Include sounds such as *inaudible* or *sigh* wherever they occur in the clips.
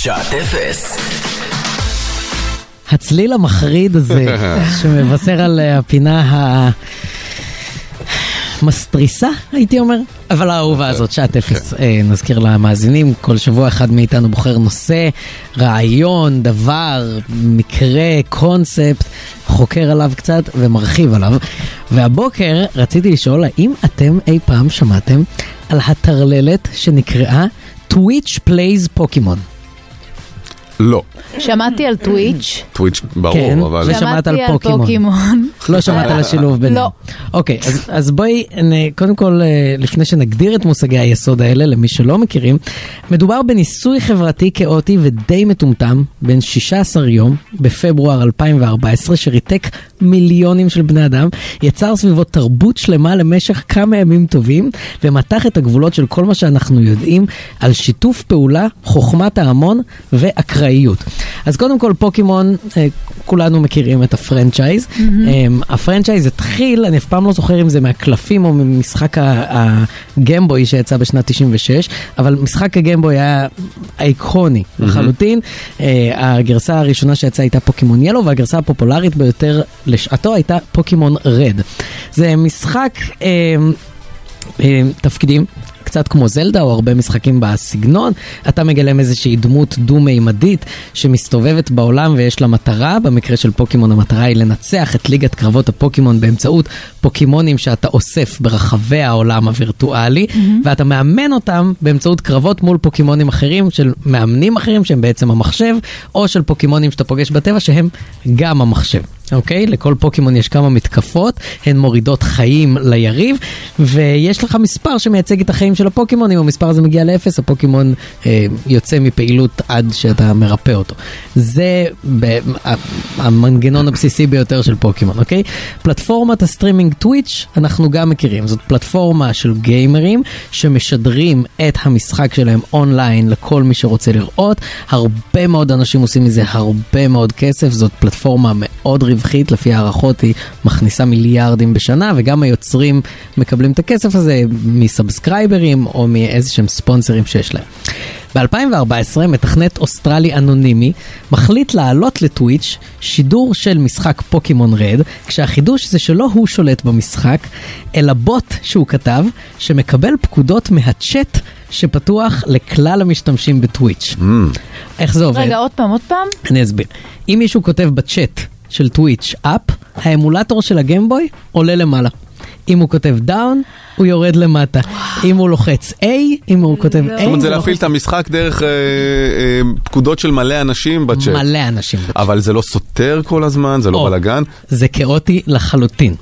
שעת אפס. הצליל המחריד הזה, *laughs* שמבשר על אה, הפינה המסתריסה, הייתי אומר. אבל האהובה הזאת, שעת אפס, אה, נזכיר למאזינים, כל שבוע אחד מאיתנו בוחר נושא, רעיון, דבר, מקרה, קונספט, חוקר עליו קצת ומרחיב עליו. והבוקר רציתי לשאול, האם אתם אי פעם שמעתם על הטרללת שנקראה Twitch Plays פוקימון? לא, שמעתי על טוויץ', טוויץ' כן. ברור, אבל... ושמעת שמעתי על על פוקימון. פוקימון. לא שמעת על השילוב ביניהם. לא. אוקיי, אז, אז בואי, נ- קודם כל, אה, לפני שנגדיר את מושגי היסוד האלה, למי שלא מכירים, מדובר בניסוי חברתי כאוטי ודי מטומטם, בין 16 יום, בפברואר 2014, שריתק מיליונים של בני אדם, יצר סביבו תרבות שלמה למשך כמה ימים טובים, ומתח את הגבולות של כל מה שאנחנו יודעים על שיתוף פעולה, חוכמת ההמון ואקראיות. אז קודם כל, פוקימון, אה, כולנו מכירים את ה franchise. Mm-hmm. ה franchise התחיל, אני אף פעם לא זוכר אם זה מהקלפים או ממשחק ה Game Boy שיצא בשנת 96, אבל משחק ה Game Boy היה אייקוני לחלוטין. אה, הגרסה הראשונה שיצאה הייתה Pokémon Yellow, והגרסה הפופולרית ביותר לשעתו הייתה Pokémon Red. זה משחק... אה, אה, תפקידים. קצת כמו זלדה או הרבה משחקים בסגנון, אתה מגלם איזושהי דמות דו-מימדית שמסתובבת בעולם ויש לה מטרה, במקרה של פוקימון המטרה היא לנצח את ליגת קרבות הפוקימון באמצעות פוקימונים שאתה אוסף ברחבי העולם הווירטואלי, mm-hmm. ואתה מאמן אותם באמצעות קרבות מול פוקימונים אחרים של מאמנים אחרים שהם בעצם המחשב, או של פוקימונים שאתה פוגש בטבע שהם גם המחשב. אוקיי? לכל פוקימון יש כמה מתקפות, הן מורידות חיים ליריב, ויש לך מספר שמייצג את החיים של הפוקימון, אם המספר הזה מגיע לאפס, הפוקימון אה, יוצא מפעילות עד שאתה מרפא אותו. זה ב- המנגנון הבסיסי ביותר של פוקימון, אוקיי? פלטפורמת הסטרימינג טוויץ', אנחנו גם מכירים, זאת פלטפורמה של גיימרים שמשדרים את המשחק שלהם אונליין לכל מי שרוצה לראות. הרבה מאוד אנשים עושים מזה הרבה מאוד כסף, זאת פלטפורמה מאוד רווחית, לפי הערכות היא מכניסה מיליארדים בשנה, וגם היוצרים מקבלים את הכסף הזה מ subscribers או מאיזה שהם ספונסרים שיש להם. ב-2014 מתכנת אוסטרלי אנונימי מחליט להעלות לטוויץ' שידור של משחק Pokémon Red, כשהחידוש זה שלא הוא שולט במשחק, אלא בוט שהוא כתב, שמקבל פקודות מהצ'אט שפתוח לכלל המשתמשים בטוויץ'. איך זה עובד? רגע, עוד פעם, עוד פעם. אני אסביר. אם מישהו כותב בצ'אט של טוויץ' up, האמולטור של ה Game Boy עולה למעלה. אם הוא כותב down, הוא יורד למטה. אם הוא לוחץ A, אם הוא כותב A, זאת אומרת, זה להפעיל את המשחק דרך אה, אה, פקודות של מלא אנשים בצ'אט. מלא אנשים. בצ'אט. אבל זה לא סותר כל הזמן, זה לא בלאגן. זה כאוטי לחלוטין.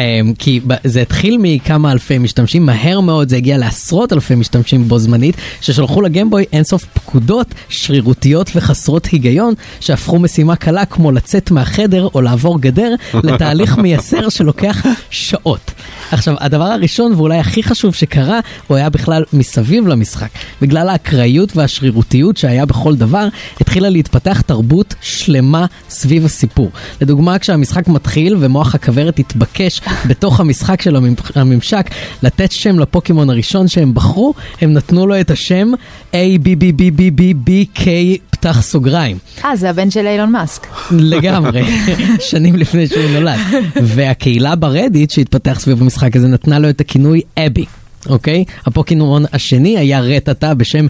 Um, כי זה התחיל מכמה אלפי משתמשים, מהר מאוד זה הגיע לעשרות אלפי משתמשים בו זמנית, ששלחו לגמבוי אינסוף פקודות שרירותיות וחסרות היגיון, שהפכו משימה קלה כמו לצאת מהחדר או לעבור גדר, *laughs* לתהליך מייסר שלוקח שעות. עכשיו, הדבר הראשון ואולי הכי חשוב שקרה, הוא היה בכלל מסביב למשחק. בגלל האקראיות והשרירותיות שהיה בכל דבר, התחילה להתפתח תרבות שלמה סביב הסיפור. לדוגמה, כשהמשחק מתחיל ומוח הכוורת התבקש בתוך המשחק של הממ- הממשק לתת שם לפוקימון הראשון שהם בחרו, הם נתנו לו את השם A-B-B-B-B-B-K פתח סוגריים. אה, זה הבן של אילון מאסק. לגמרי, *laughs* שנים לפני שהוא נולד. והקהילה ברדיט שהתפתח סביב המשחק הזה נתנה לו את הכינוי אבי. אוקיי? הפוקימון השני היה רטטה בשם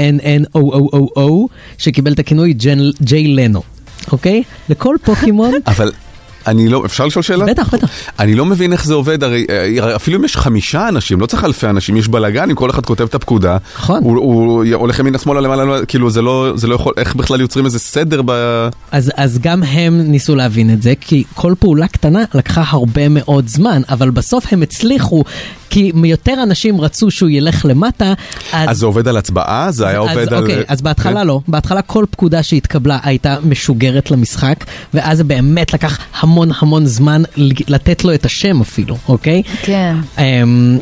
JLVWNNOOOO שקיבל את הכינוי ג'יי לנו. אוקיי? לכל פוקימון... אבל אני לא, אפשר לשאול שאלה? בטח, בטח. אני לא מבין איך זה עובד, הרי אה, אפילו אם יש חמישה אנשים, לא צריך אלפי אנשים, יש בלאגן, אם כל אחד כותב את הפקודה, נכון. הוא, הוא הולך ימינה שמאלה למעלה, כאילו זה לא, זה לא יכול, איך בכלל יוצרים איזה סדר ב... אז, אז גם הם ניסו להבין את זה, כי כל פעולה קטנה לקחה הרבה מאוד זמן, אבל בסוף הם הצליחו, כי יותר אנשים רצו שהוא ילך למטה, אז זה עובד על הצבעה? זה היה אז, עובד על... אוקיי, אז בהתחלה כן? לא. בהתחלה כל פקודה שהתקבלה הייתה משוגרת למשחק, ואז זה באמת לקח המון המון זמן לתת לו את השם אפילו, אוקיי? כן. אמ,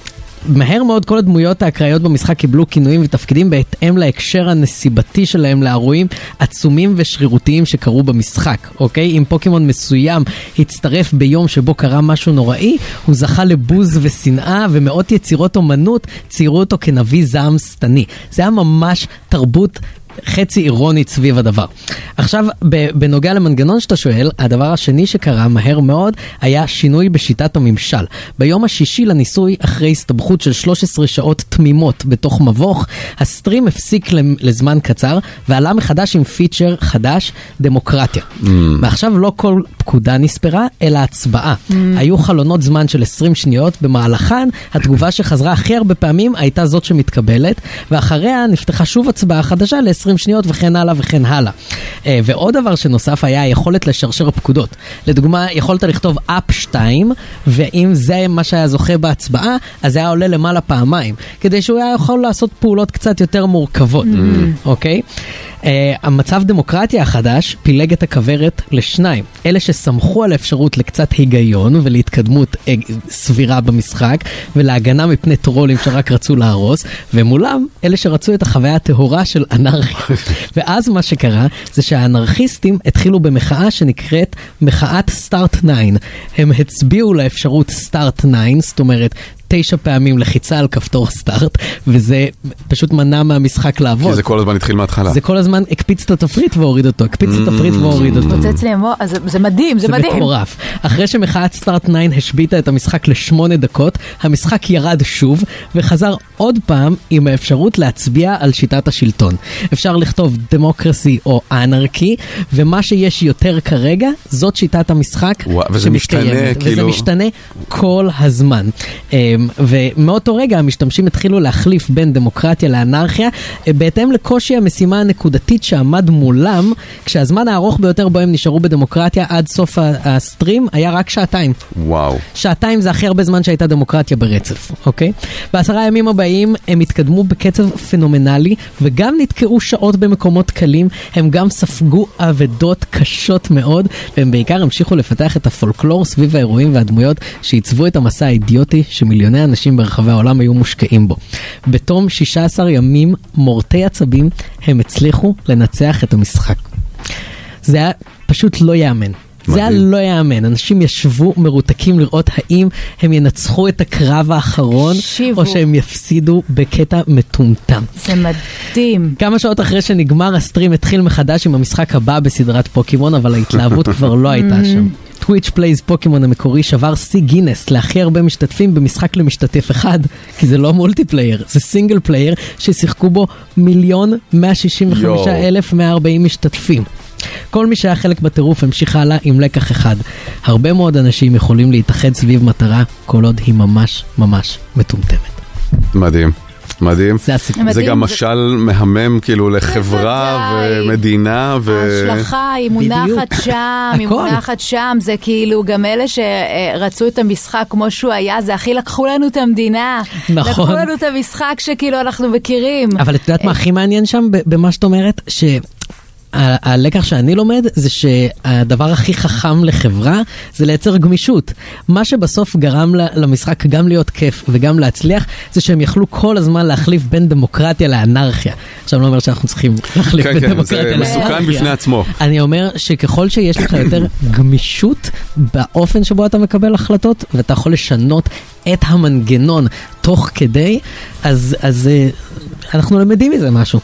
מהר מאוד כל הדמויות האקראיות במשחק קיבלו כינויים ותפקידים בהתאם להקשר הנסיבתי שלהם לאירועים עצומים ושרירותיים שקרו במשחק, אוקיי? אם פוקימון מסוים הצטרף ביום שבו קרה משהו נוראי, הוא זכה לבוז ושנאה ומאות יצירות אומנות ציירו אותו כנביא זעם שטני. זה היה ממש תרבות חצי אירונית סביב הדבר. עכשיו, בנוגע למנגנון שאתה שואל, הדבר השני שקרה מהר מאוד היה שינוי בשיטת הממשל. ביום השישי לניסוי, אחרי הסתבכות של 13 שעות תמימות בתוך מבוך, הסטרים הפסיק לזמן קצר ועלה מחדש עם פיצ'ר חדש, דמוקרטיה. ועכשיו לא כל פקודה נספרה, אלא הצבעה. היו חלונות זמן של 20 שניות, במהלכן התגובה שחזרה הכי הרבה פעמים הייתה זאת שמתקבלת, ואחריה נפתחה שוב הצבעה חדשה ל-20 שניות וכן הלאה וכן הלאה. אה, ועוד דבר שנוסף היה היכולת לשרשר פקודות. לדוגמה, יכולת לכתוב אפ 2, ואם זה מה שהיה זוכה בהצבעה, אז זה היה עולה למעלה פעמיים, כדי שהוא היה יכול לעשות פעולות קצת יותר מורכבות, אוקיי? Uh, המצב דמוקרטיה החדש פילג את הכוורת לשניים. אלה שסמכו על האפשרות לקצת היגיון ולהתקדמות uh, סבירה במשחק ולהגנה מפני טרולים שרק רצו להרוס, ומולם אלה שרצו את החוויה הטהורה של אנרכיה. *laughs* ואז מה שקרה זה שהאנרכיסטים התחילו במחאה שנקראת מחאת סטארט 9. הם הצביעו לאפשרות סטארט 9, זאת אומרת תשע פעמים לחיצה על כפתור סטארט, וזה פשוט מנע מהמשחק לעבוד. כי זה כל הזמן התחיל מההתחלה. זה כל הזמן הקפיץ את התפריט והוריד אותו, הקפיץ את התפריט והוריד אותו. פוצץ לי המוח, אז זה- זה מדהים, זה זה מדהים. מטורף. אחרי שמחאת סטארט 9 השביתה את המשחק לשמונה דקות, המשחק ירד שוב וחזר עוד פעם עם האפשרות להצביע על שיטת השלטון. אפשר לכתוב דמוקרסי או אנרכי, ומה שיש יותר כרגע, זאת שיטת המשחק וואו, וזה משתנה, שמתקיימת. וזה כאילו- משתנה כל הזמן. ומאותו רגע המשתמשים התחילו להחליף בין דמוקרטיה לאנרכיה, אה, בהתאם לקושי המשימה הנקודתית שעמד מולם, כשהזמן הארוך ביותר בו הם נשארו בדמוקרטיה עד סוף הסטרים היה רק שעתיים. וואו. שעתיים זה הכי הרבה זמן שהייתה דמוקרטיה ברצף, אוקיי? בעשרה הימים הבאים הם התקדמו בקצב פנומנלי וגם נתקעו שעות במקומות קלים, הם גם ספגו אבדות קשות מאוד והם בעיקר המשיכו לפתח את הפולקלור סביב האירועים והדמויות שעיצבו את המסע האידיוטי שמיליוני אנשים ברחבי העולם היו מושקעים בו. בתום 16 ימים מורטי עצבים הם הצליחו לנצח את המשחק. זה היה פשוט לא ייאמן. זה היה. לא ייאמן, אנשים ישבו מרותקים לראות האם הם ינצחו את הקרב האחרון, תקשיבו. או שהם יפסידו בקטע מטומטם. זה מדהים. כמה שעות אחרי שנגמר הסטרים התחיל מחדש עם המשחק הבא בסדרת פוקימון, אבל ההתלהבות *laughs* כבר לא הייתה שם. Twitch Plays Pokémon המקורי שבר שיא גינס להכי הרבה משתתפים במשחק למשתתף אחד, כי זה לא multiplayer, זה single player ששיחקו בו מיליון 165 אלף 140 משתתפים. כל מי שהיה חלק בטירוף המשיך הלאה עם לקח אחד. הרבה מאוד אנשים יכולים להתאחד סביב מטרה כל עוד היא ממש ממש מטומטמת. מדהים. מדהים. זה הסיפור. זה מדהים, גם זה- משל מהמם כאילו לחברה. ומדינה ו... ההשלכה היא מונחת. שם, היא. מונחת שם, זה כאילו גם אלה שרצו את המשחק כמו שהוא היה, זה הכי לקחו לנו את המדינה. נכון. לקחו לנו את המשחק שכאילו אנחנו מכירים. אבל את יודעת מה הכי מעניין שם במה שאת אומרת? ש... הלקח שאני לומד זה שהדבר הכי חכם לחברה זה לייצר גמישות. מה שבסוף גרם למשחק גם להיות כיף וגם להצליח זה שהם יכלו כל הזמן להחליף בין דמוקרטיה לאנרכיה. עכשיו אני לא אומר שאנחנו צריכים להחליף כן, בין כן, דמוקרטיה זה מסוכן לאנרכיה. בפני עצמו. אני אומר שככל שיש לך יותר *coughs* גמישות באופן שבו אתה מקבל החלטות ואתה יכול לשנות את המנגנון תוך כדי, אז, אז אה, אנחנו למדים מזה משהו.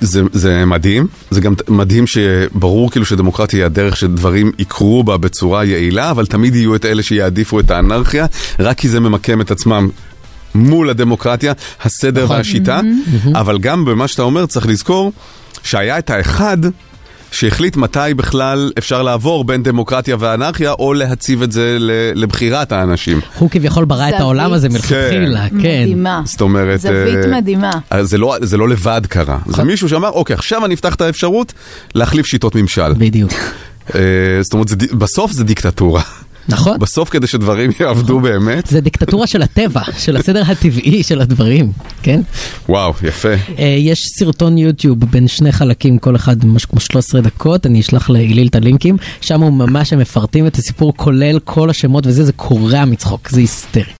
זה, זה מדהים, זה גם מדהים שברור כאילו שדמוקרטיה היא הדרך שדברים יקרו בה בצורה יעילה, אבל תמיד יהיו את אלה שיעדיפו את האנרכיה, רק כי זה ממקם את עצמם מול הדמוקרטיה, הסדר נכון. והשיטה, אבל גם במה שאתה אומר צריך לזכור שהיה את האחד שהחליט מתי בכלל אפשר לעבור בין דמוקרטיה ואנרכיה, או להציב את זה ל- לבחירת האנשים. הוא כביכול ברא את. העולם הזה מלכתחילה, כן. מדהימה. זאת אומרת... זווית אה, מדהימה. אז זה לא, זה לא לבד קרה, זה נכון. מישהו שאמר, אוקיי, עכשיו אני אפתח את האפשרות להחליף שיטות ממשל. בדיוק. אה, זאת אומרת, בסוף זה דיקטטורה. נכון. בסוף כדי שדברים יעבדו באמת, זה דיקטטורה של הטבע, של הסדר הטבעי של הדברים, כן? וואו, יפה. אה, יש סרטון יוטיוב בין שני חלקים, כל אחד משהו כמו 13 דקות, אני אשלח להיליל את הלינקים, שם הוא ממש מפרטים את הסיפור כולל כל השמות וזה, זה קורע מצחוק, זה היסטרי.